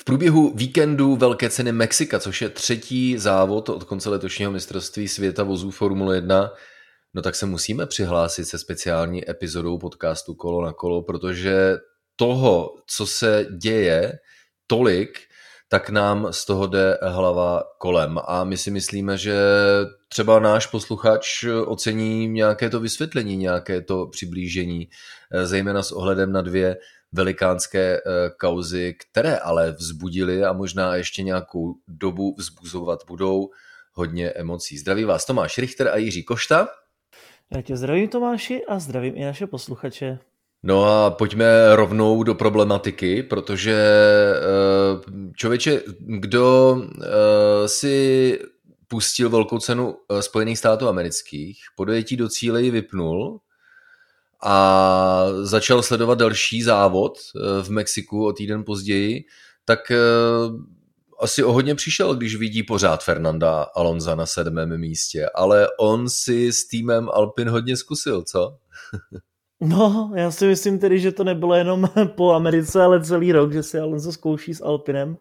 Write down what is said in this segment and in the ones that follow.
V průběhu víkendu Velké ceny Mexika, což je třetí závod od konce letošního mistrovství světa vozů Formule 1, no tak se musíme přihlásit se speciální epizodou podcastu Kolo na kolo, protože toho, co se děje, tolik, tak nám z toho jde hlava kolem. A my si myslíme, že třeba náš posluchač ocení nějaké to vysvětlení, nějaké to přiblížení, zejména s ohledem na dvě velikánské eh, kauzy, které ale vzbudily a možná ještě nějakou dobu vzbuzovat budou hodně emocí. Zdraví vás Tomáš Richter a Jiří Košta. Já tě zdravím Tomáši a zdravím i naše posluchače. No a pojďme rovnou do problematiky, protože eh, člověče, kdo eh, si pustil velkou cenu Spojených států amerických, po dojetí do cíle ji vypnul, a začal sledovat další závod eh, v Mexiku o týden později, tak eh, asi o hodně přišel, když vidí pořád Fernanda Alonza na sedmém místě, ale on si s týmem Alpin hodně zkusil, co? No, já si myslím tedy, že to nebylo jenom po Americe, ale celý rok, že si Alonso zkouší s Alpinem.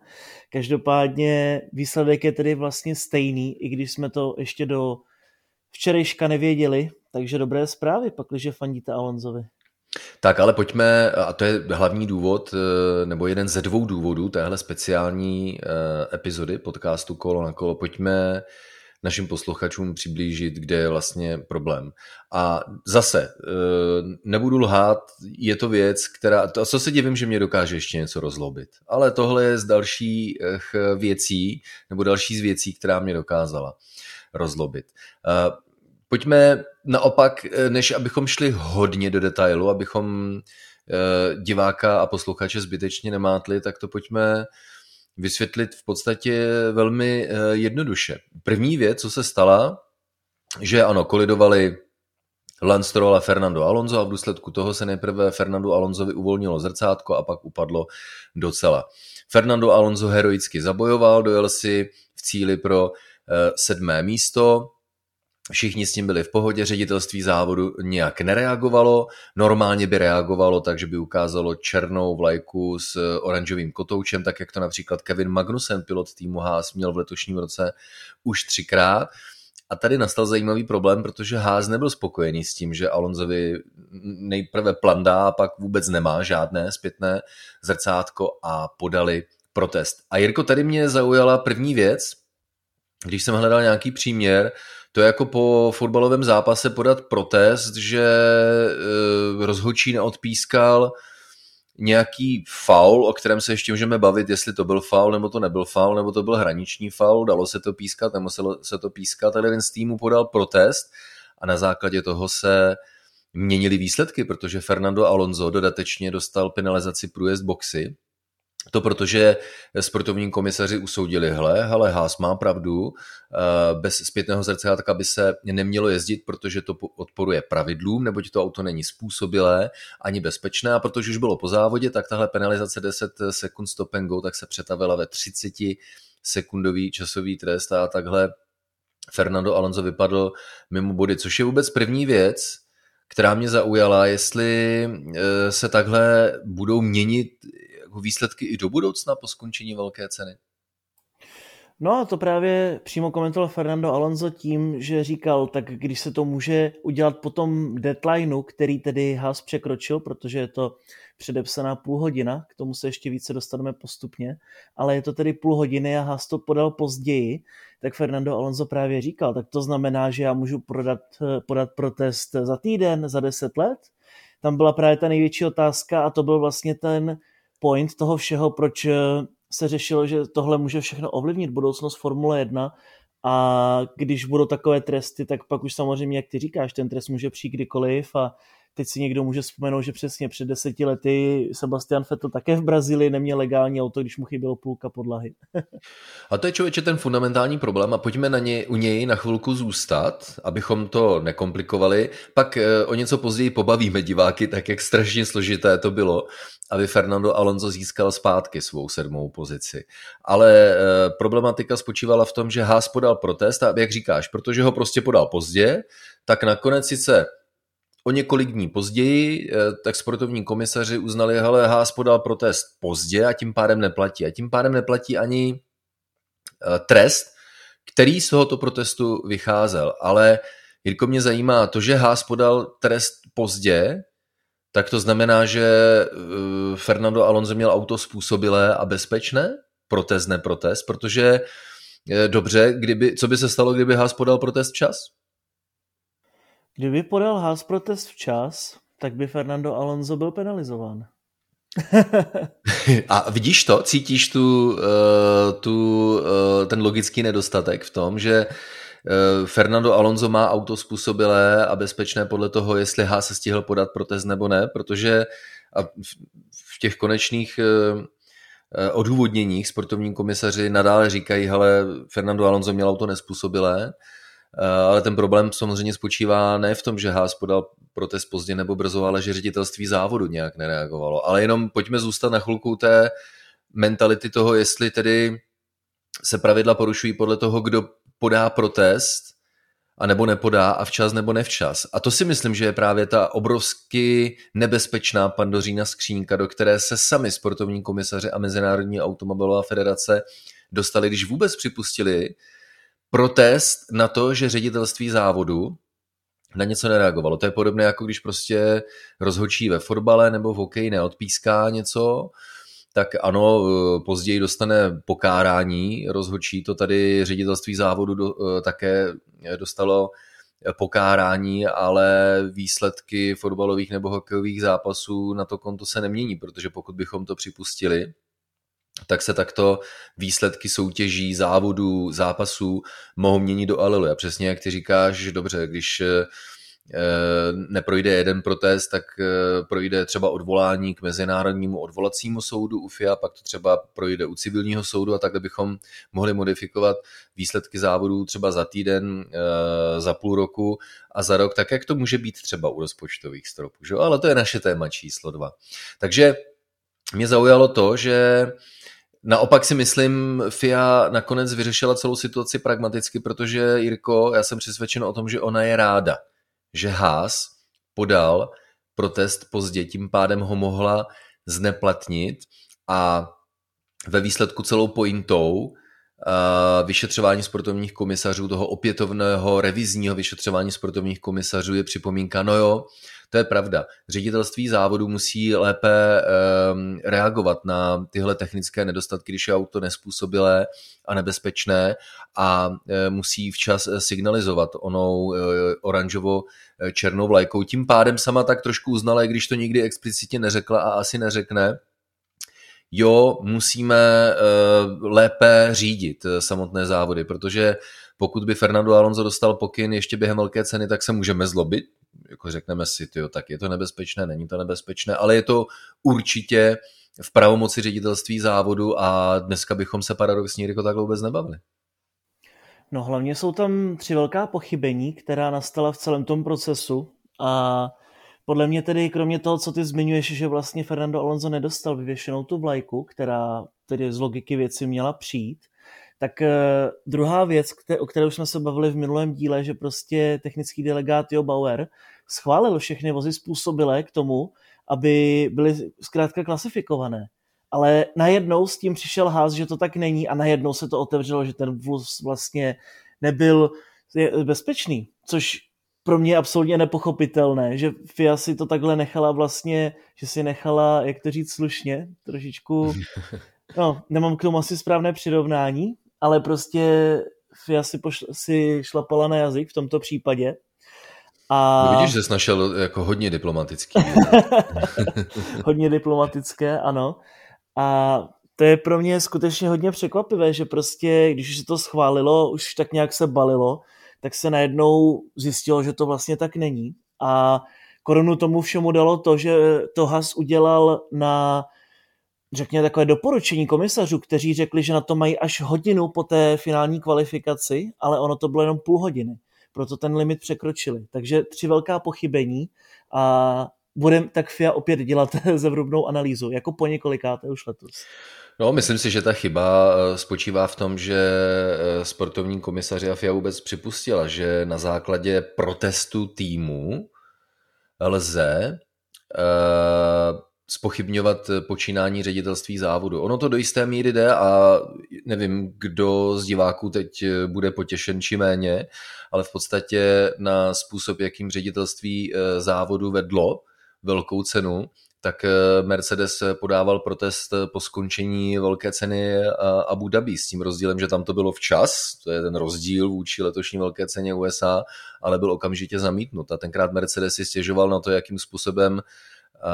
Každopádně výsledek je tedy vlastně stejný, i když jsme to ještě do včerejška nevěděli, takže dobré zprávy, pakliže fandíte Alonzovi. Tak ale pojďme, a to je hlavní důvod, eh, nebo jeden ze dvou důvodů téhle speciální eh, epizody podcastu Kolo na kolo, pojďme našim posluchačům přiblížit, kde je vlastně problém. A zase, eh, nebudu lhát, je to věc, která, to, co se divím, že mě dokáže ještě něco rozlobit. Ale tohle je z dalších věcí, nebo další z věcí, která mě dokázala rozlobit. Pojďme naopak, eh, než abychom šli hodně do detailu, abychom eh, diváka a posluchače zbytečně nemátli, tak to pojďme vysvětlit v podstatě velmi eh, jednoduše. První věc, co se stala, že ano, kolidovali Lance Stroll a Fernando Alonso a v důsledku toho se nejprve Fernando Alonsovi uvolnilo zrcátko a pak upadlo docela. Fernando Alonso heroicky zabojoval, dojel si v cíli pro sedmé místo, Všichni s tím byli v pohodě, ředitelství závodu nějak nereagovalo, normálně by reagovalo, takže by ukázalo černou vlajku s oranžovým kotoučem, tak jak to například Kevin Magnussen, pilot týmu Haas, měl v letošním roce už třikrát. A tady nastal zajímavý problém, protože Haas nebyl spokojený s tím, že Alonsovi nejprve plandá a pak vůbec nemá žádné zpětné zrcátko a podali protest. A Jirko, tady mě zaujala první věc, když jsem hledal nějaký příměr, to je jako po fotbalovém zápase podat protest, že e, rozhodčí neodpískal nějaký faul, o kterém se ještě můžeme bavit, jestli to byl faul, nebo to nebyl faul, nebo to byl hraniční faul, dalo se to pískat, nemuselo se to pískat, ale jeden z týmu podal protest a na základě toho se měnili výsledky, protože Fernando Alonso dodatečně dostal penalizaci průjezd boxy, to protože sportovní komisaři usoudili, hele, hele, Haas má pravdu, eh, bez zpětného zrcátka by se nemělo jezdit, protože to odporuje pravidlům, neboť to auto není způsobilé ani bezpečné a protože už bylo po závodě, tak tahle penalizace 10 sekund stop and go, tak se přetavila ve 30 sekundový časový trest a takhle Fernando Alonso vypadl mimo body, což je vůbec první věc, která mě zaujala, jestli eh, se takhle budou měnit jako výsledky i do budoucna po skončení velké ceny? No a to právě přímo komentoval Fernando Alonso tím, že říkal, tak když se to může udělat po tom deadlineu, který tedy Haas překročil, protože je to předepsaná půl hodina, k tomu se ještě více dostaneme postupně, ale je to tedy půl hodiny a Haas to podal později, tak Fernando Alonso právě říkal, tak to znamená, že já můžu prodat, podat protest za týden, za deset let? Tam byla právě ta největší otázka a to byl vlastně ten point toho všeho, proč eh, se řešilo, že tohle může všechno ovlivnit budoucnost Formule 1 a když budou takové tresty, tak pak už samozřejmě, jak ty říkáš, ten trest může přijít kdykoliv a Teď si někdo může vzpomenout, že přesně před deseti lety Sebastian Vettel také v Brazílii neměl legální auto, když mu chybělo půlka podlahy. a to je člověče ten fundamentální problém a pojďme na ně, u něj na chvilku zůstat, abychom to nekomplikovali. Pak e, o něco později pobavíme diváky, tak jak strašně složité to bylo, aby Fernando Alonso získal zpátky svou sedmou pozici. Ale e, problematika spočívala v tom, že Haas podal protest a jak říkáš, protože ho prostě podal pozdě, tak nakonec sice o několik dní později, tak sportovní komisaři uznali, hele, Haas podal protest pozdě a tím pádem neplatí. A tím pádem neplatí ani trest, který z tohoto protestu vycházel. Ale Jirko, mě zajímá to, že Haas podal trest pozdě, tak to znamená, že eh, Fernando Alonso měl auto způsobilé a bezpečné? Protest, neprotest? Protože eh, dobře, kdyby, co by se stalo, kdyby Haas podal protest včas? Kdyby podal Haas protest včas, tak by Fernando Alonso byl penalizován. a vidíš to? Cítíš tu, uh, tu, uh, ten logický nedostatek v tom, že Eh, Fernando Alonso má auto způsobilé a bezpečné podle toho, jestli H se stihl podat protest nebo ne, protože v těch konečných eh, eh, odůvodněních sportovní komisaři nadále říkají, hele, Fernando Alonso měl auto nespůsobilé, ale ten problém samozřejmě spočívá ne v tom, že Haas podal protest pozdě nebo brzo, ale že ředitelství závodu nějak nereagovalo. Ale jenom pojďme zůstat na chvilku té mentality toho, jestli tedy se pravidla porušují podle toho, kdo podá protest, a nebo nepodá a včas nebo nevčas. A to si myslím, že je právě ta obrovsky nebezpečná pandořína skřínka, do které se sami sportovní komisaři a Mezinárodní automobilová federace dostali, když vůbec připustili protest na to, že ředitelství závodu na něco nereagovalo. To je podobné, jako když prostě rozhočí ve fotbale nebo v hokeji neodpíská něco, tak ano, eh, později dostane pokárání rozhodčí, to tady ředitelství závodu do, eh, také dostalo pokárání, ale výsledky fotbalových nebo hokejových zápasů na to konto se nemění, protože pokud bychom to připustili, tak se takto výsledky soutěží, závodů, zápasů mohou měnit do alely. A přesně jak ty říkáš, dobře, když eh, Eh, neprojde jeden protest, tak eh, projde třeba odvolání k Mezinárodnímu odvolacímu soudu u FIA, pak to třeba projde u civilního soudu a takhle bychom mohli modifikovat výsledky závodů třeba za týden, za půl roku a za rok, tak jak to může být třeba u rozpočtových stropů. Že? Ale to je naše téma číslo dva. Takže mě zaujalo to, že Naopak si myslím, FIA nakonec vyřešila celou situaci pragmaticky, protože Jirko, já jsem přesvědčen o tom, že ona je ráda, že Haas podal protest pozdě, tím pádem ho mohla zneplatnit a ve výsledku celou pointou vyšetřování sportovních komisařů, toho opětovného revizního vyšetřování sportovních komisařů je připomínka, no jo, to je pravda. Ředitelství závodu musí lépe um, reagovat na tyhle technické nedostatky, když je auto nespůsobilé a nebezpečné a uh, musí včas e, signalizovat onou uh, oranžovo-černou vlajkou. Tím pádem sama tak trošku uznala, i když to nikdy explicitně neřekla a asi neřekne, jo, musíme lépe řídit samotné závody, protože pokud by Fernando Alonso dostal pokyn ještě během velké ceny, tak se můžeme zlobit, jako řekneme si, tyjo, tak je to nebezpečné, není to nebezpečné, ale je to určitě v pravomoci ředitelství závodu a dneska bychom se paradoxně jako takhle vůbec nebavili. No hlavně jsou tam tři velká pochybení, která nastala v celém tom procesu a podle mě tedy, kromě toho, co ty zmiňuješ, že vlastně Fernando Alonso nedostal vyvěšenou tu vlajku, která tedy z logiky věci měla přijít, tak uh, druhá věc, o které už jsme se bavili v minulém díle, že prostě technický delegát Jo Bauer schválil všechny vozy způsobilé k tomu, aby byly zkrátka klasifikované. Ale najednou s tím přišel ház, že to tak není a najednou se to otevřelo, že ten vůz vlastně nebyl bezpečný, což pro mě je absolutně nepochopitelné, že FIA si to takhle nechala vlastně, že si nechala, jak to říct slušně, trošičku, no, nemám k tomu asi správné přirovnání, ale prostě FIA si, pošl, si šlapala na jazyk v tomto případě. A... No vidíš, že jsi našel jako hodně diplomatický. hodně diplomatické, ano. A to je pro mě skutečně hodně překvapivé, že prostě, když už se to schválilo, už tak nějak se balilo, tak se najednou zjistilo, že to vlastně tak není. A korunu tomu všemu dalo to, že to Has udělal na řekněme, takové doporučení komisařů, kteří řekli, že na to mají až hodinu po té finální kvalifikaci, ale ono to bylo jenom půl hodiny. Proto ten limit překročili. Takže tři velká pochybení a budeme tak FIA opět dělat zevrubnou analýzu, jako po několikáté už letos. No, myslím si, že ta chyba eh, spočívá v tom, že eh, sportovní komisaři a FIA vůbec připustila, že na základě protestu týmu lze spochybňovat počínání ředitelství závodu. Ono to do jisté míry jde a nevím, kdo z diváků teď bude potěšen či méně, ale v podstatě na způsob, jakým ředitelství eh, závodu vedlo velkou cenu, tak eh, Mercedes podával protest po skončení velké ceny eh, Abu Dhabi s tím rozdílem, že tam to bylo včas, to je ten rozdíl vůči letošní velké ceně USA, ale byl okamžitě zamítnut. A tenkrát Mercedes si stěžoval na to, jakým způsobem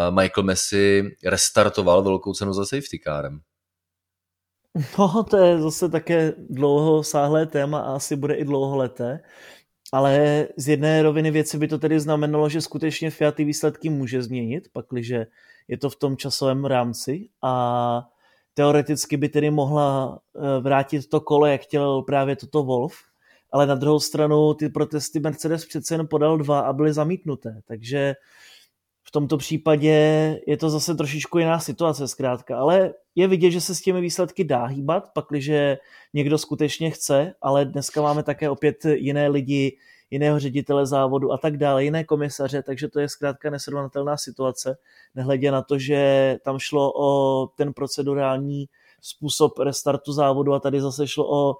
Michael Messi restartoval velkou cenu za safety kárem. No, to je zase také dlouhosáhlé téma a asi bude i dlouholeté. Ale z jedné roviny věci by to tedy znamenalo, že skutečně Fiat ty výsledky může změnit, pakliže je to v tom časovém rámci a teoreticky by tedy mohla eh, vrátit to kolo, jak chtěl právě toto Wolf, ale na druhou stranu ty protesty Mercedes přece jen podal dva a byly zamítnuté, takže tomto případě je to zase trošičku jiná situace zkrátka, ale je vidět, že se s těmi výsledky dá hýbat, pakliže někdo skutečně chce, ale dneska máme také opět jiné lidi, jiného ředitele závodu a tak dále, jiné komisaře, takže to je zkrátka nesrovnatelná situace, nehledě na to, že tam šlo o ten procedurální způsob restartu závodu a tady zase šlo o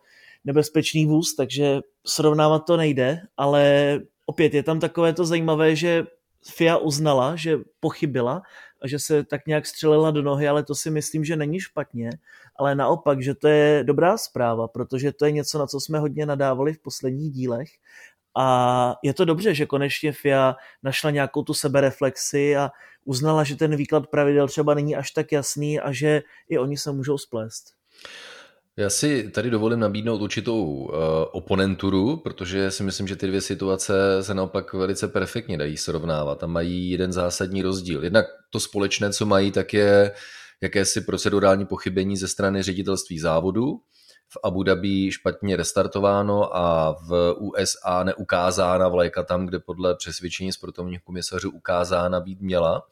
nebezpečný vůz, takže srovnávat to nejde, ale opět je tam takové to zajímavé, že FIA uznala, že pochybila a že se tak nějak střelila do nohy, ale to si myslím, že není špatně, ale naopak, že to je dobrá zpráva, protože to je něco, na co jsme hodně nadávali v posledních dílech a je to dobře, že konečně FIA našla nějakou tu sebereflexi a uznala, že ten výklad pravidel třeba není až tak jasný a že i oni se můžou splést. Já si tady dovolím nabídnout určitou uh, oponenturu, protože si myslím, že ty dvě situace se naopak velice perfektně dají srovnávat a mají jeden zásadní rozdíl. Jednak to společné, co mají, tak je jakési procedurální pochybení ze strany ředitelství závodu, v Abu Dhabi špatně restartováno a v USA neukázána vlajka tam, kde podle přesvědčení sportovních komisařů ukázána být měla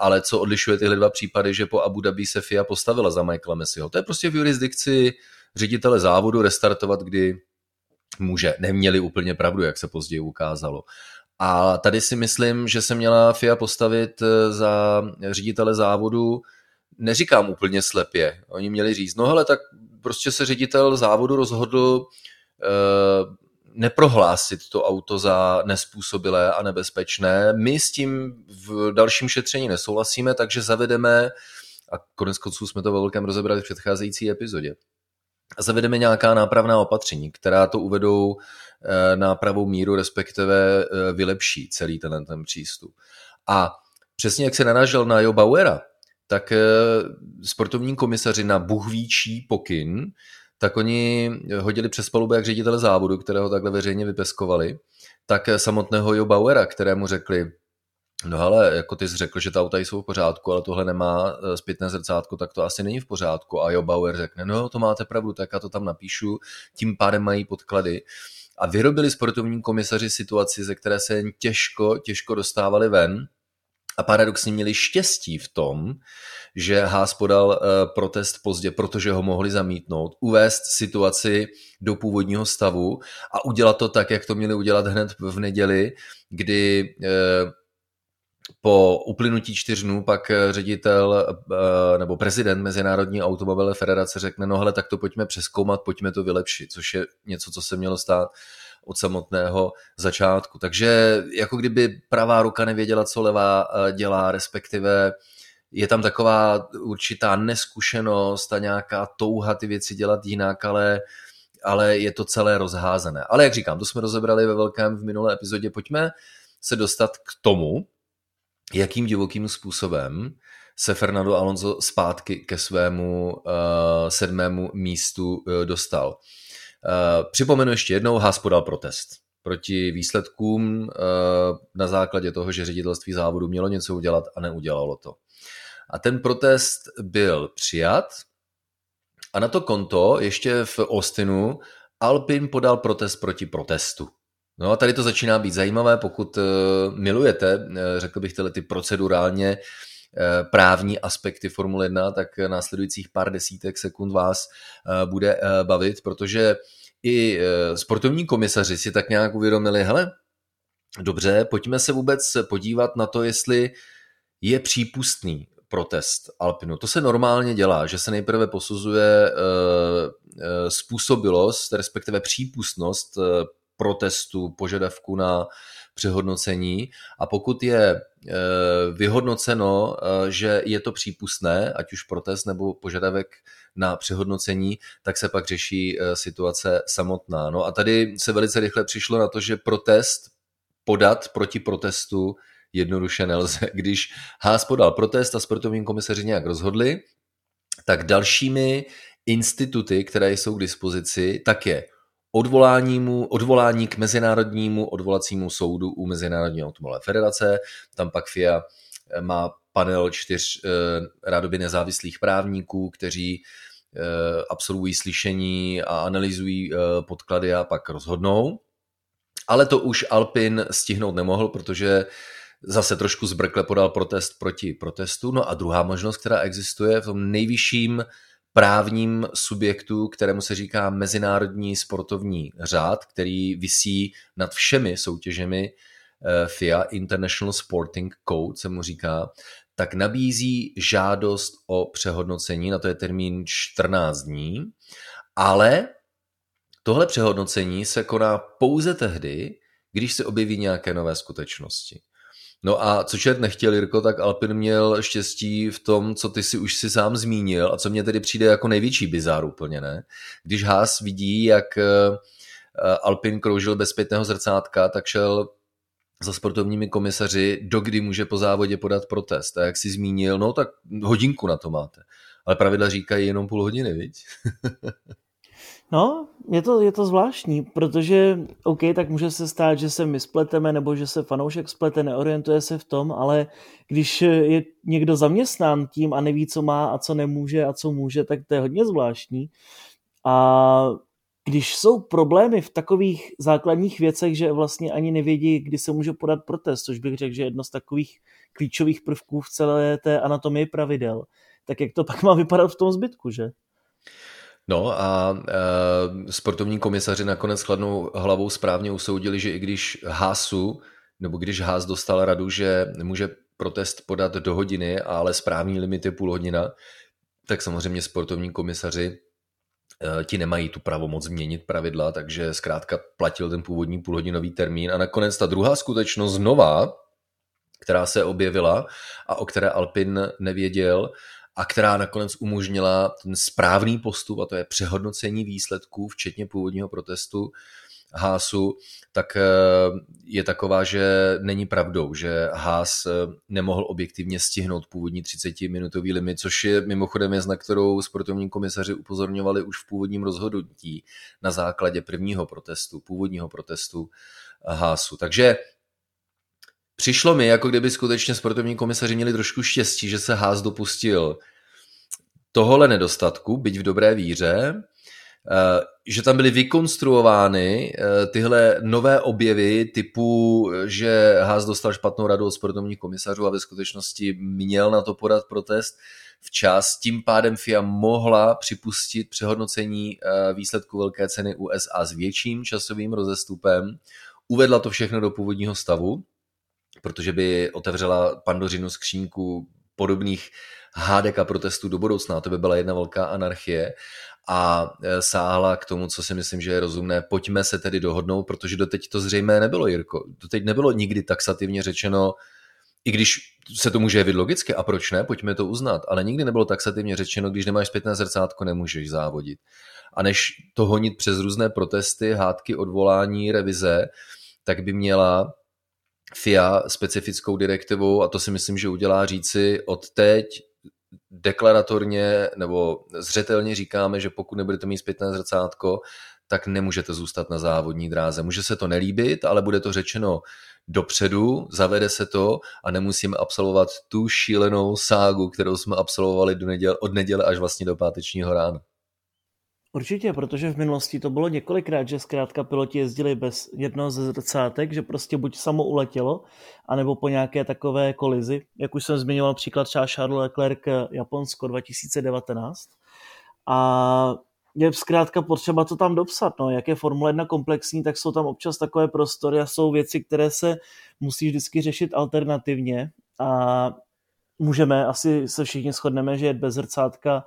ale co odlišuje tyhle dva případy, že po Abu Dhabi se FIA postavila za Michaela Messiho. To je prostě v jurisdikci ředitele závodu restartovat, kdy může. Neměli úplně pravdu, jak se později ukázalo. A tady si myslím, že se měla FIA postavit eh, za ředitele závodu, neříkám úplně slepě. Oni měli říct, no hele, tak prostě se ředitel závodu rozhodl uh, neprohlásit to auto za nespůsobilé a nebezpečné. My s tím v dalším šetření nesouhlasíme, takže zavedeme, a konec konců jsme to ve velkém rozebrali v předcházející epizodě, zavedeme nějaká nápravná opatření, která to uvedou eh, na pravou míru, respektive eh, vylepší celý ten, ten přístup. A přesně jak se narážel na Jo Bauera, tak eh, sportovní komisaři na buhvíčí pokyn tak oni hodili přes palubu jak ředitele závodu, kterého takhle veřejně vypeskovali, tak samotného Jo Bauera, kterému řekli, no ale jako ty jsi řekl, že ta auta jsou v pořádku, ale tohle nemá eh, zpětné zrcátko, tak to asi není v pořádku. A Jo Bauer řekne, no to máte pravdu, tak já to tam napíšu, tím pádem mají podklady. A vyrobili sportovní komisaři situaci, ze které se jen těžko, těžko dostávali ven, a paradoxně měli štěstí v tom, že Haas podal eh, protest pozdě, protože ho mohli zamítnout, uvést situaci do původního stavu a udělat to tak, jak to měli udělat hned v neděli, kdy eh, po uplynutí čtyř dnů pak eh, ředitel nebo prezident Mezinárodní automobilové federace řekne, no hele, tak to pojďme přeskoumat, pojďme to vylepšit, což je něco, co se mělo stát od samotného začátku. Takže jako kdyby pravá ruka nevěděla, co levá dělá, respektive je tam taková určitá neskušenost a nějaká touha ty věci dělat jinak, ale, ale je to celé rozházené. Ale jak říkám, to jsme rozebrali ve velkém v minulé epizodě. Pojďme se dostat k tomu, jakým divokým způsobem se Fernando Alonso zpátky ke svému uh, sedmému místu uh, dostal. Uh, připomenu ještě jednou, Haas podal protest proti výsledkům uh, na základě toho, že ředitelství závodu mělo něco udělat a neudělalo to. A ten protest byl přijat a na to konto ještě v Austinu Alpin podal protest proti protestu. No a tady to začíná být zajímavé, pokud uh, milujete, řekl bych, tyhle ty procedurálně právní aspekty Formule 1, tak následujících pár desítek sekund vás bude bavit, protože i sportovní komisaři si tak nějak uvědomili, hele, Dobře, pojďme se vůbec podívat na to, jestli je přípustný protest Alpinu. To se normálně dělá, že se nejprve posuzuje způsobilost, respektive přípustnost protestu, požadavku na přehodnocení a pokud je e, vyhodnoceno, e, že je to přípustné, ať už protest nebo požadavek na přehodnocení, tak se pak řeší e, situace samotná. No a tady se velice rychle přišlo na to, že protest podat proti protestu jednoduše nelze. Když Haas podal protest a sportovní komisaři nějak rozhodli, tak dalšími instituty, které jsou k dispozici, tak je odvolánímu, odvolání k Mezinárodnímu odvolacímu soudu u Mezinárodní automobilové federace. Tam pak FIA eh, má panel čtyř eh, rádoby nezávislých právníků, kteří eh, absolvují slyšení a analyzují podklady a pak rozhodnou. Ale to už Alpin stihnout nemohl, protože zase trošku zbrkle podal protest proti protestu. No a druhá možnost, která existuje v tom nejvyšším právním subjektu, kterému se říká Mezinárodní sportovní řád, který visí nad všemi soutěžemi eh, FIA, International Sporting Code se mu říká, tak nabízí žádost o přehodnocení, na to je termín 14 dní, ale tohle přehodnocení se koná pouze tehdy, když se objeví nějaké nové skutečnosti. No a co člověk nechtěl, Jirko, tak Alpin měl štěstí v tom, co ty si už si sám zmínil a co mě tedy přijde jako největší bizár úplně, ne? Když Haas vidí, jak eh, Alpin kroužil bez zpětného zrcátka, tak šel za sportovními komisaři, dokdy může po závodě podat protest. A jak si zmínil, no tak hodinku na to máte. Ale pravidla říkají jenom půl hodiny, viď? No, je to, je to zvláštní, protože OK, tak může se stát, že se my spleteme, nebo že se fanoušek splete, neorientuje se v tom, ale když je někdo zaměstnán tím a neví, co má a co nemůže a co může, tak to je hodně zvláštní. A když jsou problémy v takových základních věcech, že vlastně ani nevědí, kdy se může podat protest, což bych řekl, že je jedno z takových klíčových prvků v celé té anatomii pravidel, tak jak to pak má vypadat v tom zbytku, že? No a e, sportovní komisaři nakonec chladnou hlavou správně usoudili, že i když Hásu, nebo když Hás dostal radu, že může protest podat do hodiny, ale správný limit je půl hodina, tak samozřejmě sportovní komisaři e, ti nemají tu pravomoc změnit pravidla, takže zkrátka platil ten původní půlhodinový termín. A nakonec ta druhá skutečnost nová, která se objevila a o které Alpin nevěděl, a která nakonec umožnila ten správný postup, a to je přehodnocení výsledků, včetně původního protestu Hásu, tak eh, je taková, že není pravdou, že Hás eh, nemohl objektivně stihnout původní 30-minutový limit, což je mimochodem je na kterou sportovní komisaři upozorňovali už v původním rozhodnutí na základě prvního protestu, původního protestu Hásu. Takže přišlo mi, jako kdyby skutečně sportovní komisaři měli trošku štěstí, že se Haas dopustil tohle nedostatku, byť v dobré víře, eh, že tam byly vykonstruovány eh, tyhle nové objevy typu, že Haas dostal špatnou radu od sportovních komisařů a ve skutečnosti měl na to podat protest včas. Tím pádem FIA mohla připustit přehodnocení eh, výsledku velké ceny USA s větším časovým rozestupem. Uvedla to všechno do původního stavu protože by otevřela pandořinu skřínku podobných hádek a protestů do budoucna. To by byla jedna velká anarchie a e, sáhla k tomu, co si myslím, že je rozumné. Pojďme se tedy dohodnout, protože doteď to zřejmé nebylo, Jirko. Doteď nebylo nikdy taxativně řečeno, i když se to může jevit logicky, a proč ne, pojďme to uznat, ale nikdy nebylo taxativně řečeno, když nemáš zpětné zrcátko, nemůžeš závodit. A než to honit přes různé protesty, hádky, odvolání, revize, tak by měla FIA specifickou direktivou, a to si myslím, že udělá říci od teď deklaratorně nebo zřetelně říkáme, že pokud nebudete mít zpětné zrcátko, tak nemůžete zůstat na závodní dráze. Může se to nelíbit, ale bude to řečeno dopředu, zavede se to a nemusíme absolvovat tu šílenou ságu, kterou jsme absolvovali do neděle, od neděle až vlastně do pátečního rána. Určitě, protože v minulosti to bylo několikrát, že zkrátka piloti jezdili bez jednoho ze zrcátek, že prostě buď samo uletělo, anebo po nějaké takové kolizi, jak už jsem zmiňoval příklad třeba Charles Leclerc Japonsko 2019. A je zkrátka potřeba to tam dopsat. No. Jak je Formule 1 komplexní, tak jsou tam občas takové prostory a jsou věci, které se musí vždycky řešit alternativně a můžeme, asi se všichni shodneme, že jet bez zrcátka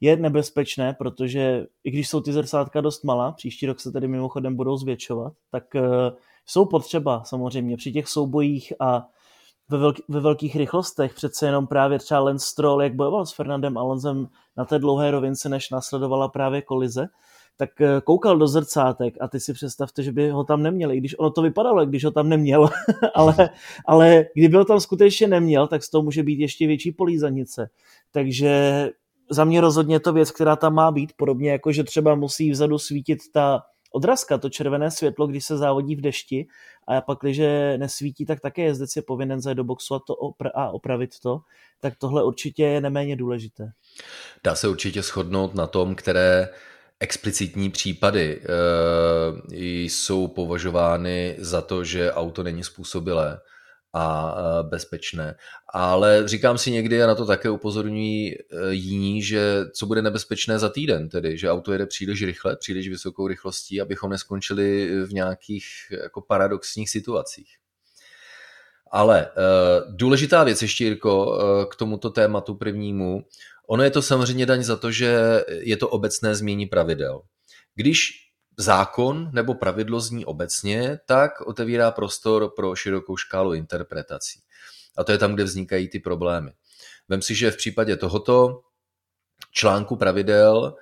je nebezpečné, protože i když jsou ty zrcátka dost malá, příští rok se tedy mimochodem budou zvětšovat, tak uh, jsou potřeba samozřejmě při těch soubojích a ve, velk- ve velkých rychlostech. Přece jenom právě třeba Lance Stroll, jak bojoval s Fernandem Alonsem na té dlouhé rovince, než nasledovala právě kolize, tak uh, koukal do zrcátek a ty si představte, že by ho tam neměl, i když ono to vypadalo, když ho tam neměl, ale, ale kdyby ho tam skutečně neměl, tak z toho může být ještě větší polízanice. Takže za mě rozhodně to věc, která tam má být, podobně jako, že třeba musí vzadu svítit ta odrazka, to červené světlo, když se závodí v dešti a pak, když nesvítí, tak také jezdec je povinen zajít do boxu a, to opra- a opravit to, tak tohle určitě je neméně důležité. Dá se určitě shodnout na tom, které explicitní případy e, jsou považovány za to, že auto není způsobilé a bezpečné. Ale říkám si někdy, a na to také upozorňují e, jiní, že co bude nebezpečné za týden, tedy, že auto jede příliš rychle, příliš vysokou rychlostí, abychom neskončili v nějakých jako paradoxních situacích. Ale uh, důležitá věc ještě, Jirko, uh, k tomuto tématu prvnímu. Ono je to samozřejmě daň za to, že je to obecné změní pravidel. Když zákon nebo pravidlo zní obecně, tak otevírá prostor pro širokou škálu interpretací. A to je tam, kde vznikají ty problémy. Vem si, že v případě tohoto článku pravidel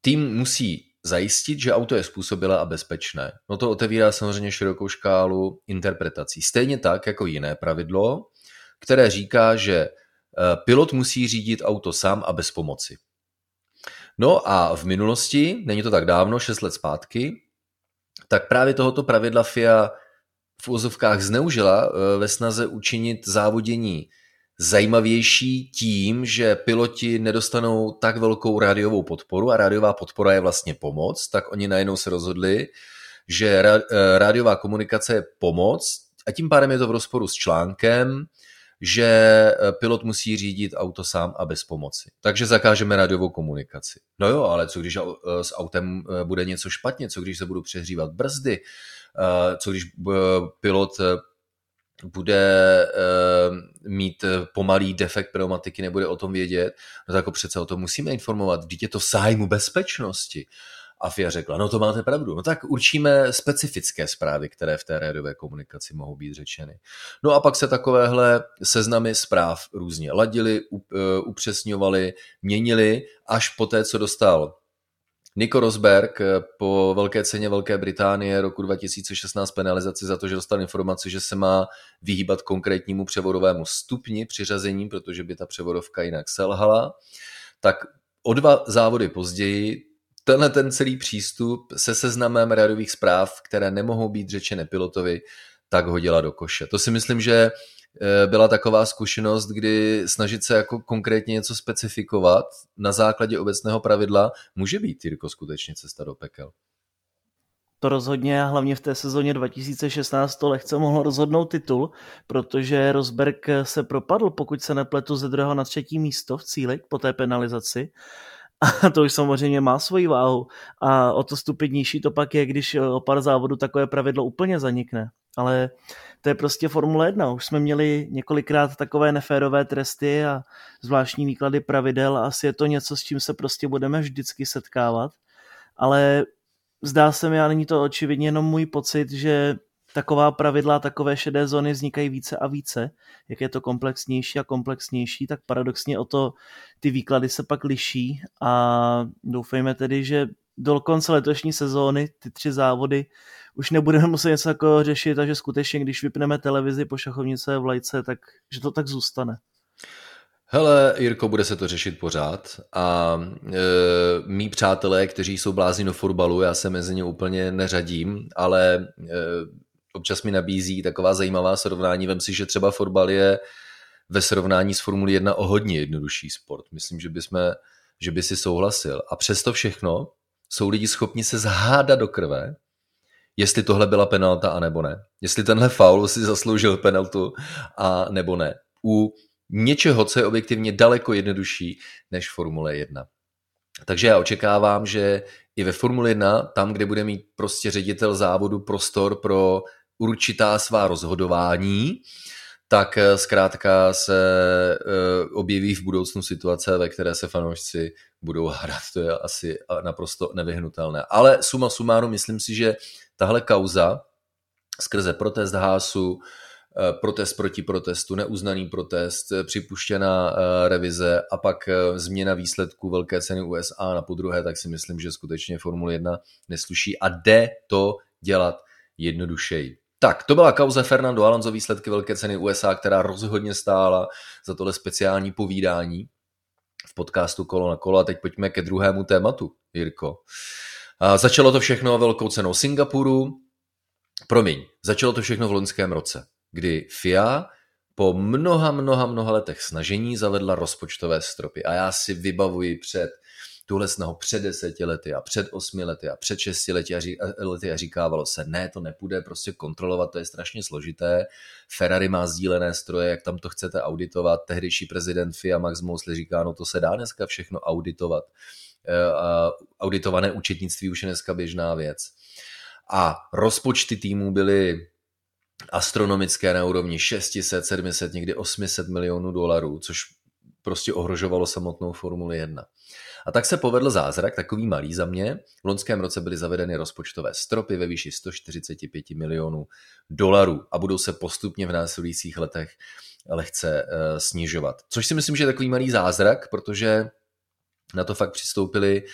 tým musí zajistit, že auto je způsobilé a bezpečné. No to otevírá samozřejmě širokou škálu interpretací. Stejně tak jako jiné pravidlo, které říká, že eh, pilot musí řídit auto sám a bez pomoci. No a v minulosti, není to tak dávno, 6 let zpátky, tak právě tohoto pravidla FIA v úzovkách zneužila eh, ve snaze učinit závodění zajímavější tím, že piloti nedostanou tak velkou rádiovou podporu a rádiová podpora je vlastně pomoc, tak oni najednou se rozhodli, že eh, rádiová komunikace je pomoc a tím pádem je to v rozporu s článkem, že eh, pilot musí řídit auto sám a bez pomoci. Takže zakážeme rádiovou komunikaci. No jo, ale co když eh, s autem eh, bude něco špatně, co když se budou přehřívat brzdy, co když pilot bude mít pomalý defekt pneumatiky, nebude o tom vědět, no tak jako přece o tom musíme informovat, vždyť je to zájmu bezpečnosti. A FIA řekla, no to máte pravdu, no tak určíme specifické zprávy, které v té rádiové komunikaci mohou být řečeny. No a pak se takovéhle seznamy zpráv různě ladily, e, upřesňovaly, měnily, až po té, co dostal Nico Rosberg e, po velké ceně Velké Británie roku 2016 penalizaci za to, že dostal informaci, že se má vyhýbat konkrétnímu převorovému stupni přiřazením, protože by ta převodovka jinak selhala, tak o dva závody později tenhle ten celý přístup se seznamem rádiových zpráv, které nemohou být řečené pilotovi, tak hodila do koše. To si myslím, že eh, byla taková zkušenost, kdy snažit se jako konkrétně něco specifikovat na základě obecného pravidla může být, Jirko, skutečně cesta do pekel. To rozhodně a hlavně v té sezóně 2016 to lehce mohlo rozhodnout titul, protože Rosberg se propadl, pokud se nepletu ze druhého na třetí místo v cíli po té penalizaci a to už samozřejmě má svoji váhu. A o to stupidnější to pak je, když o pár závodů takové pravidlo úplně zanikne. Ale to je prostě Formule 1. Už jsme měli několikrát takové neférové tresty a zvláštní výklady pravidel asi je to něco, s čím se prostě budeme vždycky setkávat. Ale zdá se mi, a není to očividně jenom můj pocit, že taková pravidla, takové šedé zóny vznikají více a více. Jak je to komplexnější a komplexnější, tak paradoxně o to ty výklady se pak liší a doufejme tedy, že do konce letošní sezóny ty tři závody už nebudeme muset něco jako řešit a že skutečně, když vypneme televizi po šachovnice v lajce, tak že to tak zůstane. Hele, Jirko, bude se to řešit pořád a e, mý přátelé, kteří jsou blázni do fotbalu, já se mezi ně úplně neřadím, ale e, občas mi nabízí taková zajímavá srovnání. Vem si, že třeba fotbal je ve srovnání s Formuli 1 o hodně jednodušší sport. Myslím, že, bychom, že by si souhlasil. A přesto všechno jsou lidi schopni se zhádat do krve, jestli tohle byla penalta a nebo ne. Jestli tenhle faul si zasloužil penaltu a nebo ne. U něčeho, co je objektivně daleko jednodušší než Formule 1. Takže já očekávám, že i ve Formule 1, tam, kde bude mít prostě ředitel závodu prostor pro určitá svá rozhodování, tak eh, zkrátka se eh, objeví v budoucnu situace, ve které se fanoušci budou hrát. To je asi naprosto nevyhnutelné. Ale suma sumáru, myslím si, že tahle kauza skrze protest Hásu, eh, protest proti protestu, neuznaný protest, připuštěná revize a pak změna výsledků velké ceny USA na podruhé, tak si myslím, že skutečně Formule 1 nesluší a jde to dělat jednodušeji. Tak, to byla kauze Fernando Alonso výsledky velké ceny USA, která rozhodně stála za tohle speciální povídání v podcastu Kolo na kolo. A teď pojďme ke druhému tématu, Jirko. A začalo to všechno velkou cenou Singapuru. Promiň, začalo to všechno v loňském roce, kdy FIA po mnoha, mnoha, mnoha letech snažení zavedla rozpočtové stropy. A já si vybavuji před tuhle snahu před deseti lety a před osmi lety a před šesti lety a, ří, lety a říkávalo se, ne, to nepůjde prostě kontrolovat, to je strašně složité. Ferrari má sdílené stroje, jak tam to chcete auditovat. Tehdejší prezident FIA Max Mosley říká, no to se dá dneska všechno auditovat. E, a auditované účetnictví už je dneska běžná věc. A rozpočty týmů byly astronomické na úrovni 600, 700, někdy 800 milionů dolarů, což prostě ohrožovalo samotnou Formuli 1. A tak se povedl zázrak, takový malý za mě. V loňském roce byly zavedeny rozpočtové stropy ve výši 145 milionů dolarů a budou se postupně v následujících letech lehce uh, snižovat. Což si myslím, že je takový malý zázrak, protože na to fakt přistoupili uh,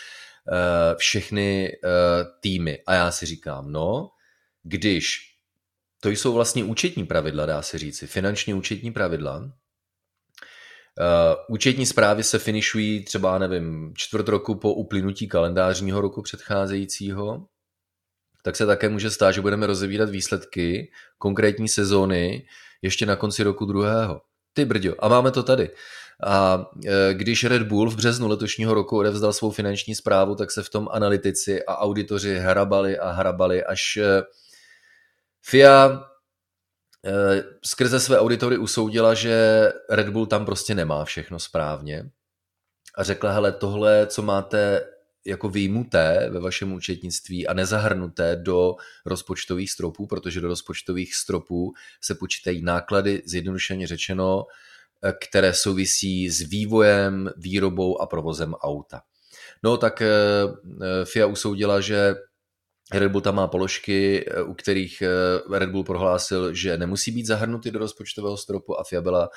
všechny uh, týmy. A já si říkám, no, když to jsou vlastně účetní pravidla, dá se říci, finanční účetní pravidla, účetní zprávy se finišují třeba, nevím, čtvrt roku po uplynutí kalendářního roku předcházejícího, tak se také může stát, že budeme rozevírat výsledky konkrétní sezóny ještě na konci roku druhého. Ty brďo, a máme to tady. A e, když Red Bull v březnu letošního roku odevzdal svou finanční zprávu, tak se v tom analytici a auditoři hrabali a hrabali, až e, FIA Eh, skrze své auditory usoudila, že Red Bull tam prostě nemá všechno správně a řekla, hele, tohle, co máte jako výjimuté ve vašem účetnictví a nezahrnuté do rozpočtových stropů, protože do rozpočtových stropů se počítají náklady, zjednodušeně řečeno, eh, které souvisí s vývojem, výrobou a provozem auta. No tak eh, FIA usoudila, že Red Bull tam má položky, eh, u kterých eh, Red Bull prohlásil, že nemusí být zahrnuty do rozpočtového stropu a FIA byla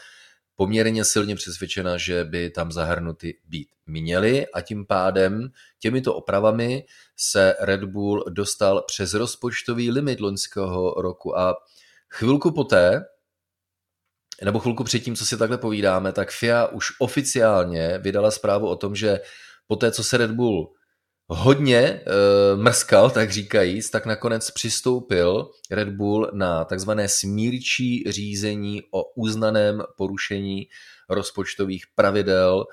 poměrně silně přesvědčena, že by tam zahrnuty být měly a tím pádem těmito opravami se Red Bull dostal přes rozpočtový limit loňského roku. A chvilku poté, nebo chvilku předtím, co si takhle povídáme, tak FIA už oficiálně vydala zprávu o tom, že poté, co se Red Bull hodně uh, mrskal, tak říkajíc, tak nakonec přistoupil Red Bull na takzvané smírčí řízení o uznaném porušení rozpočtových pravidel uh,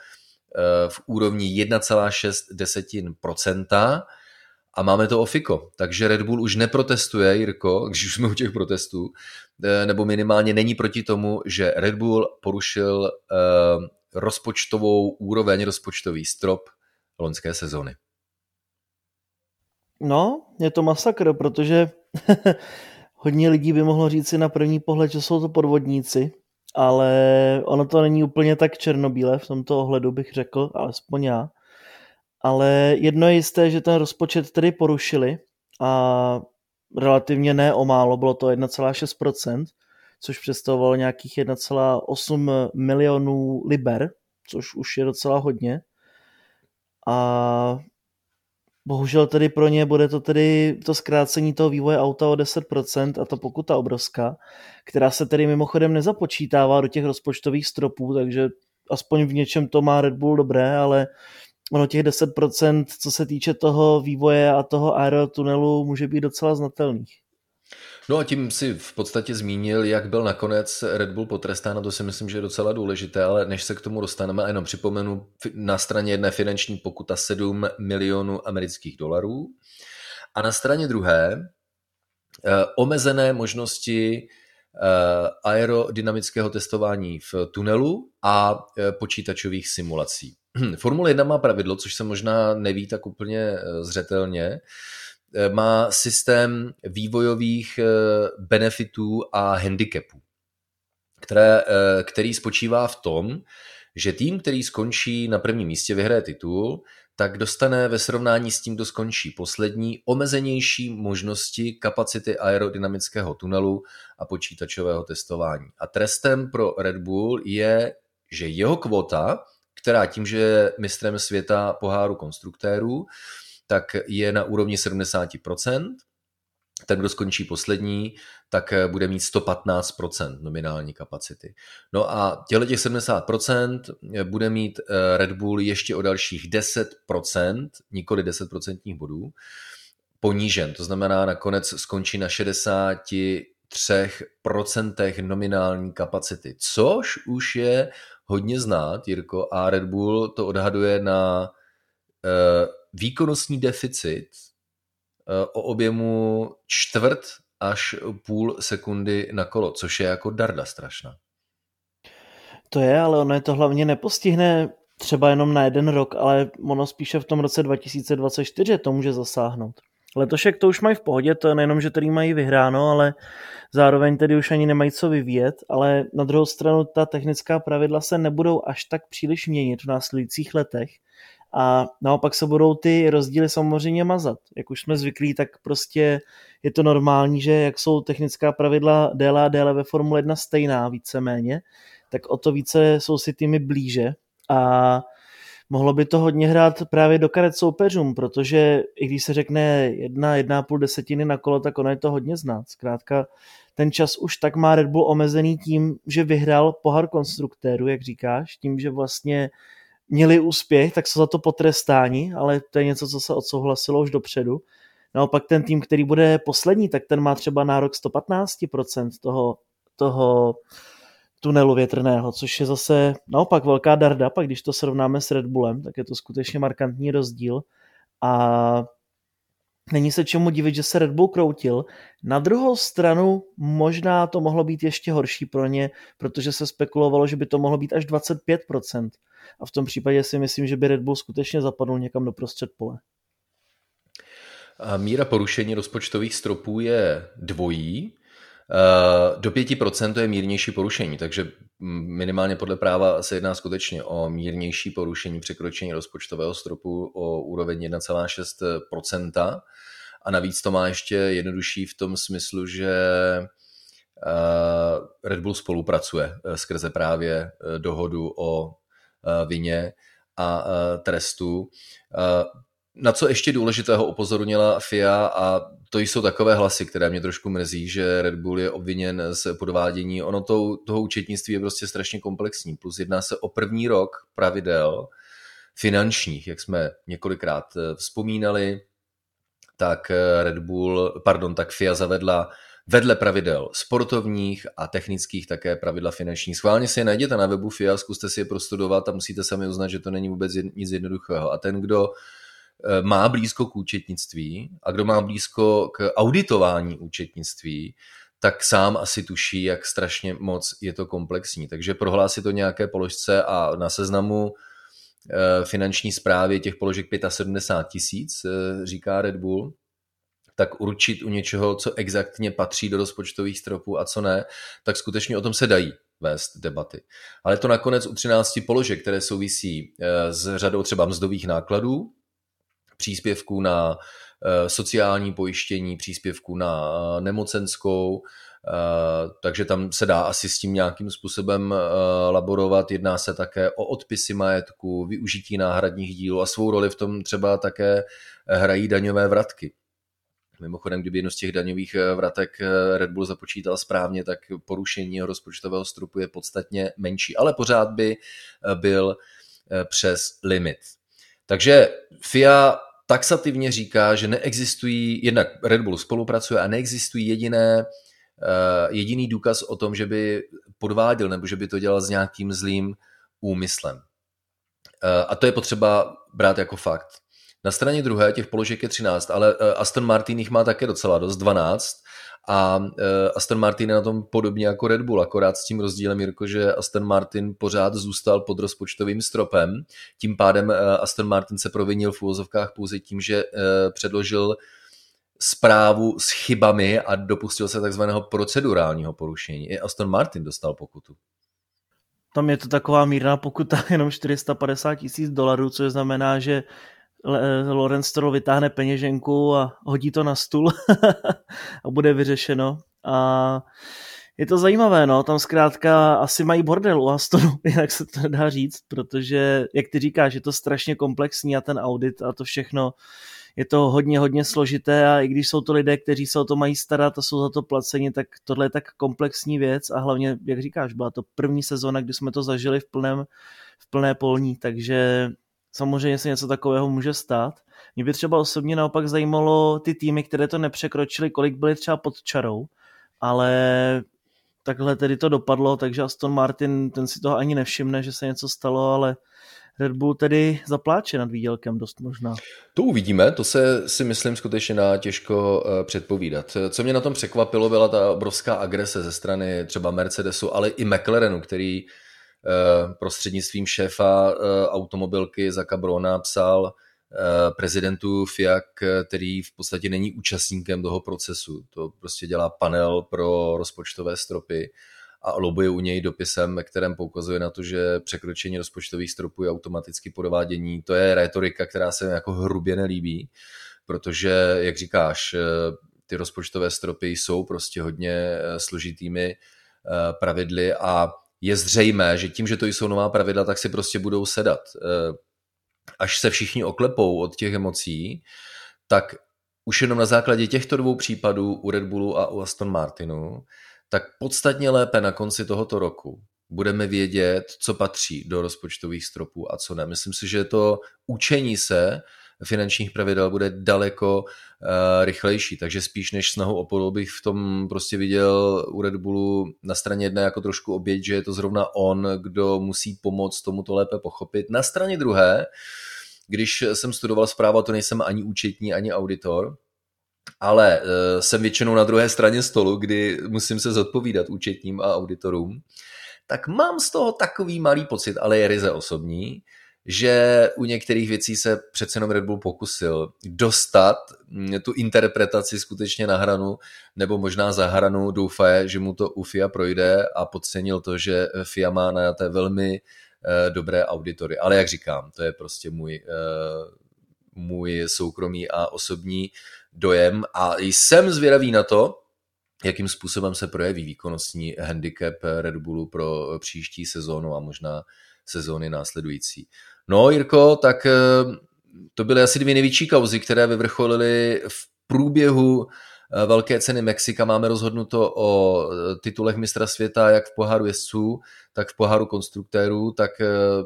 v úrovni 1,6% a máme to ofiko. Takže Red Bull už neprotestuje, Jirko, když už jsme u těch protestů, uh, nebo minimálně není proti tomu, že Red Bull porušil uh, rozpočtovou úroveň, rozpočtový strop loňské sezony. No, je to masakr, protože hodně lidí by mohlo říct si na první pohled, že jsou to podvodníci, ale ono to není úplně tak černobílé v tomto ohledu, bych řekl, alespoň já. Ale jedno je jisté, že ten rozpočet tedy porušili a relativně ne o málo, bylo to 1,6%, což představovalo nějakých 1,8 milionů liber, což už je docela hodně. A Bohužel tedy pro ně bude to tedy to zkrácení toho vývoje auta o 10% a to pokuta obrovská, která se tedy mimochodem nezapočítává do těch rozpočtových stropů, takže aspoň v něčem to má Red Bull dobré, ale ono těch 10%, co se týče toho vývoje a toho aerotunelu, může být docela znatelných. No a tím si v podstatě zmínil, jak byl nakonec Red Bull potrestán, a to si myslím, že je docela důležité, ale než se k tomu dostaneme, jenom připomenu na straně jedné finanční pokuta 7 milionů amerických dolarů a na straně druhé eh, omezené možnosti eh, aerodynamického testování v tunelu a eh, počítačových simulací. Formule 1 má pravidlo, což se možná neví tak úplně zřetelně, má systém vývojových benefitů a handicapů, které, který spočívá v tom, že tým, který skončí na prvním místě, vyhraje titul, tak dostane ve srovnání s tím, kdo skončí poslední, omezenější možnosti kapacity aerodynamického tunelu a počítačového testování. A trestem pro Red Bull je, že jeho kvota, která tím, že je mistrem světa poháru konstruktérů, tak je na úrovni 70%, ten, kdo skončí poslední, tak eh, bude mít 115% nominální kapacity. No a těle těch 70% eh, bude mít eh, Red Bull ještě o dalších 10%, nikoli 10% bodů, ponížen. To znamená, nakonec skončí na 63% nominální kapacity, což už je hodně znát, Jirko, a Red Bull to odhaduje na výkonnostní deficit o objemu čtvrt až půl sekundy na kolo, což je jako darda strašná. To je, ale ono je to hlavně nepostihne třeba jenom na jeden rok, ale ono spíše v tom roce 2024 to může zasáhnout. Letošek to už mají v pohodě, to je nejenom, že tady mají vyhráno, ale zároveň tedy už ani nemají co vyvíjet, ale na druhou stranu ta technická pravidla se nebudou až tak příliš měnit v následujících letech a naopak se budou ty rozdíly samozřejmě mazat. Jak už jsme zvyklí, tak prostě je to normální, že jak jsou technická pravidla déle a déle ve Formule 1 stejná víceméně, tak o to více jsou si týmy blíže a mohlo by to hodně hrát právě do karet soupeřům, protože i když se řekne jedna, jedna půl desetiny na kolo, tak ono je to hodně znát. Zkrátka ten čas už tak má Red Bull omezený tím, že vyhrál pohar konstruktéru, jak říkáš, tím, že vlastně měli úspěch, tak jsou za to potrestáni, ale to je něco, co se odsouhlasilo už dopředu. Naopak ten tým, který bude poslední, tak ten má třeba nárok 115% toho, toho tunelu větrného, což je zase naopak velká darda, pak když to srovnáme s Red Bullem, tak je to skutečně markantní rozdíl a není se čemu divit, že se Red Bull kroutil. Na druhou stranu možná to mohlo být ještě horší pro ně, protože se spekulovalo, že by to mohlo být až 25%. A v tom případě si myslím, že by Red Bull skutečně zapadl někam do prostřed pole. A míra porušení rozpočtových stropů je dvojí. Eh, do 5% to je mírnější porušení, takže minimálně podle práva se jedná skutečně o mírnější porušení překročení rozpočtového stropu o úroveň 1,6%. A navíc to má ještě jednodušší v tom smyslu, že eh, Red Bull spolupracuje eh, skrze právě dohodu o vině a trestu. Na co ještě důležitého upozornila FIA a to jsou takové hlasy, které mě trošku mrzí, že Red Bull je obviněn z podvádění. Ono to, toho účetnictví je prostě strašně komplexní. Plus jedná se o první rok pravidel finančních, jak jsme několikrát eh, vzpomínali, tak eh, Red Bull, pardon, tak FIA zavedla vedle pravidel sportovních a technických také pravidla finančních. Schválně si je najděte na webu FIA, zkuste si je prostudovat a musíte sami uznat, že to není vůbec nic jednoduchého. A ten, kdo má blízko k účetnictví a kdo má blízko k auditování účetnictví, tak sám asi tuší, jak strašně moc je to komplexní. Takže prohlásit to nějaké položce a na seznamu eh, finanční zprávy těch položek 75 tisíc, eh, říká Red Bull, tak určit u něčeho, co exaktně patří do rozpočtových stropů a co ne, tak skutečně o tom se dají vést debaty. Ale to nakonec u 13 položek, které souvisí s řadou třeba mzdových nákladů, příspěvků na eh, sociální pojištění, příspěvků na eh, nemocenskou, eh, takže tam se dá asi s tím nějakým způsobem laborovat. Jedná se také o odpisy majetku, využití náhradních dílů a svou roli v tom třeba také hrají daňové vratky. Mimochodem, kdyby jedno z těch daňových vratek Red Bull započítal správně, tak porušení rozpočtového strupu je podstatně menší, ale pořád by byl přes limit. Takže FIA taxativně říká, že neexistují, jednak Red Bull spolupracuje a neexistují jediné, uh, jediný důkaz o tom, že by podváděl nebo že by to dělal s nějakým zlým úmyslem. Uh, a to je potřeba brát jako fakt. Na straně druhé těch položek je 13, ale Aston Martin jich má také docela dost, 12. A Aston Martin je na tom podobně jako Red Bull, akorát s tím rozdílem, Jirko, že Aston Martin pořád zůstal pod rozpočtovým stropem. Tím pádem Aston Martin se provinil v úvozovkách pouze tím, že předložil zprávu s chybami a dopustil se takzvaného procedurálního porušení. I Aston Martin dostal pokutu. Tam je to taková mírná pokuta, jenom 450 tisíc dolarů, což znamená, že Lorenz Stroll vytáhne peněženku a hodí to na stůl a bude vyřešeno. A je to zajímavé, no, tam zkrátka asi mají bordel u Astonu, jinak se to dá říct, protože, jak ty říkáš, je to strašně komplexní a ten audit a to všechno je to hodně, hodně složité a i když jsou to lidé, kteří se o to mají starat a jsou za to placeni, tak tohle je tak komplexní věc a hlavně, jak říkáš, byla to první sezóna, kdy jsme to zažili v, plném, v plné polní, takže samozřejmě se něco takového může stát. Mě by třeba osobně naopak zajímalo ty týmy, které to nepřekročily, kolik byly třeba pod čarou, ale takhle tedy to dopadlo, takže Aston Martin, ten si toho ani nevšimne, že se něco stalo, ale Red Bull tedy zapláče nad výdělkem dost možná. To uvidíme, to se si myslím skutečně na těžko eh, předpovídat. Co mě na tom překvapilo, byla ta obrovská agrese ze strany třeba Mercedesu, ale i McLarenu, který prostřednictvím šéfa eh, automobilky za Cabrona psal prezidentu FIAC, který v podstatě není účastníkem toho procesu. To prostě dělá panel pro rozpočtové stropy a lobuje u něj dopisem, ve kterém poukazuje na to, že překročení rozpočtových stropů je automaticky podvádění. To je retorika, která se jako hrubě nelíbí, protože, jak říkáš, eh, ty rozpočtové stropy jsou prostě hodně eh, složitými eh, pravidly a je zřejmé, že tím, že to jsou nová pravidla, tak si prostě budou sedat. Až se všichni oklepou od těch emocí, tak už jenom na základě těchto dvou případů u Red Bullu a u Aston Martinu tak podstatně lépe na konci tohoto roku budeme vědět, co patří do rozpočtových stropů a co ne. Myslím si, že to učení se finančních pravidel bude daleko uh, rychlejší, takže spíš než snahu o bych v tom prostě viděl u Red Bullu na straně jedné jako trošku oběť, že je to zrovna on, kdo musí pomoct tomu to lépe pochopit. Na straně druhé, když jsem studoval zprávu, to nejsem ani účetní, ani auditor, ale uh, jsem většinou na druhé straně stolu, kdy musím se zodpovídat účetním a auditorům, tak mám z toho takový malý pocit, ale je ryze osobní, že u některých věcí se přece jenom Red Bull pokusil dostat mm, tu interpretaci skutečně na hranu, nebo možná za hranu doufaje, že mu to u FIA projde a podcenil to, že FIA má najaté velmi uh, dobré auditory. Ale jak říkám, to je prostě můj, uh, můj soukromý a osobní dojem a jsem zvědavý na to, jakým způsobem se projeví výkonnostní handicap Red Bullu pro příští sezónu a možná sezóny následující. No, Jirko, tak eh, to byly asi dvě největší kauzy, které vyvrcholily v průběhu Eh, velké ceny Mexika máme rozhodnuto o eh, titulech mistra světa jak v poháru jezdců, tak v poháru konstruktérů, tak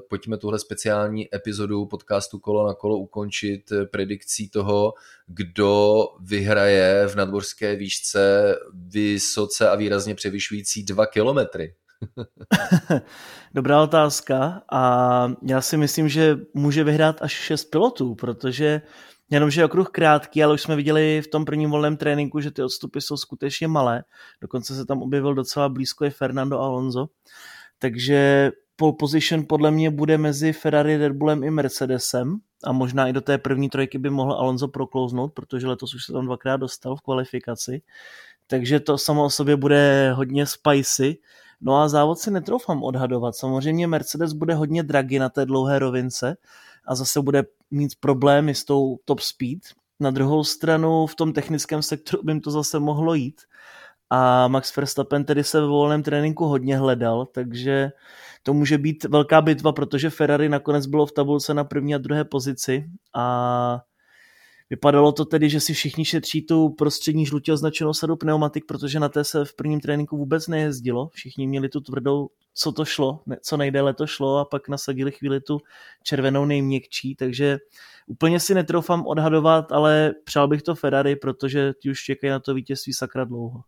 pojďme tuhle speciální epizodu podcastu Kolo na kolo ukončit predikcí toho, kdo vyhraje v nadborské výšce vysoce a výrazně převyšující dva kilometry. Dobrá otázka a já si myslím, že může vyhrát až šest pilotů, protože Jenomže je okruh krátký, ale už jsme viděli v tom prvním volném tréninku, že ty odstupy jsou skutečně malé. Dokonce se tam objevil docela blízko i Fernando Alonso. Takže pole position podle mě bude mezi Ferrari, Red Bullem i Mercedesem a možná i do té první trojky by mohl Alonso proklouznout, protože letos už se tam dvakrát dostal v kvalifikaci. Takže to samo o sobě bude hodně spicy. No a závod si netroufám odhadovat. Samozřejmě Mercedes bude hodně dragy na té dlouhé rovince, a zase bude mít problémy s tou top speed. Na druhou stranu v tom technickém sektoru by jim to zase mohlo jít a Max Verstappen tedy se ve volném tréninku hodně hledal, takže to může být velká bitva, protože Ferrari nakonec bylo v tabulce na první a druhé pozici a Vypadalo to tedy, že si všichni šetří tu prostřední žlutě označenou sadu pneumatik, protože na té se v prvním tréninku vůbec nejezdilo. Všichni měli tu tvrdou, co to šlo, co nejdéle to šlo a pak nasadili chvíli tu červenou nejměkčí, takže úplně si netroufám odhadovat, ale přál bych to Ferrari, protože ti už čekají na to vítězství sakra dlouho.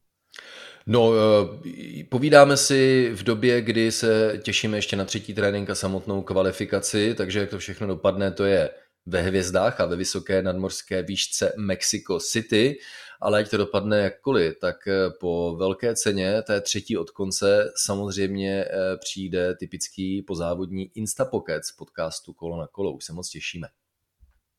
No, eh, povídáme si v době, kdy se těšíme ještě na třetí trénink a samotnou kvalifikaci, takže jak to všechno dopadne, to je ve hvězdách a ve vysoké nadmorské výšce Mexico City, ale ať to dopadne jakkoliv, tak eh, po velké ceně té třetí od konce samozřejmě přijde typický pozávodní Instapocket z podcastu Kolo na kolo. Už se moc těšíme.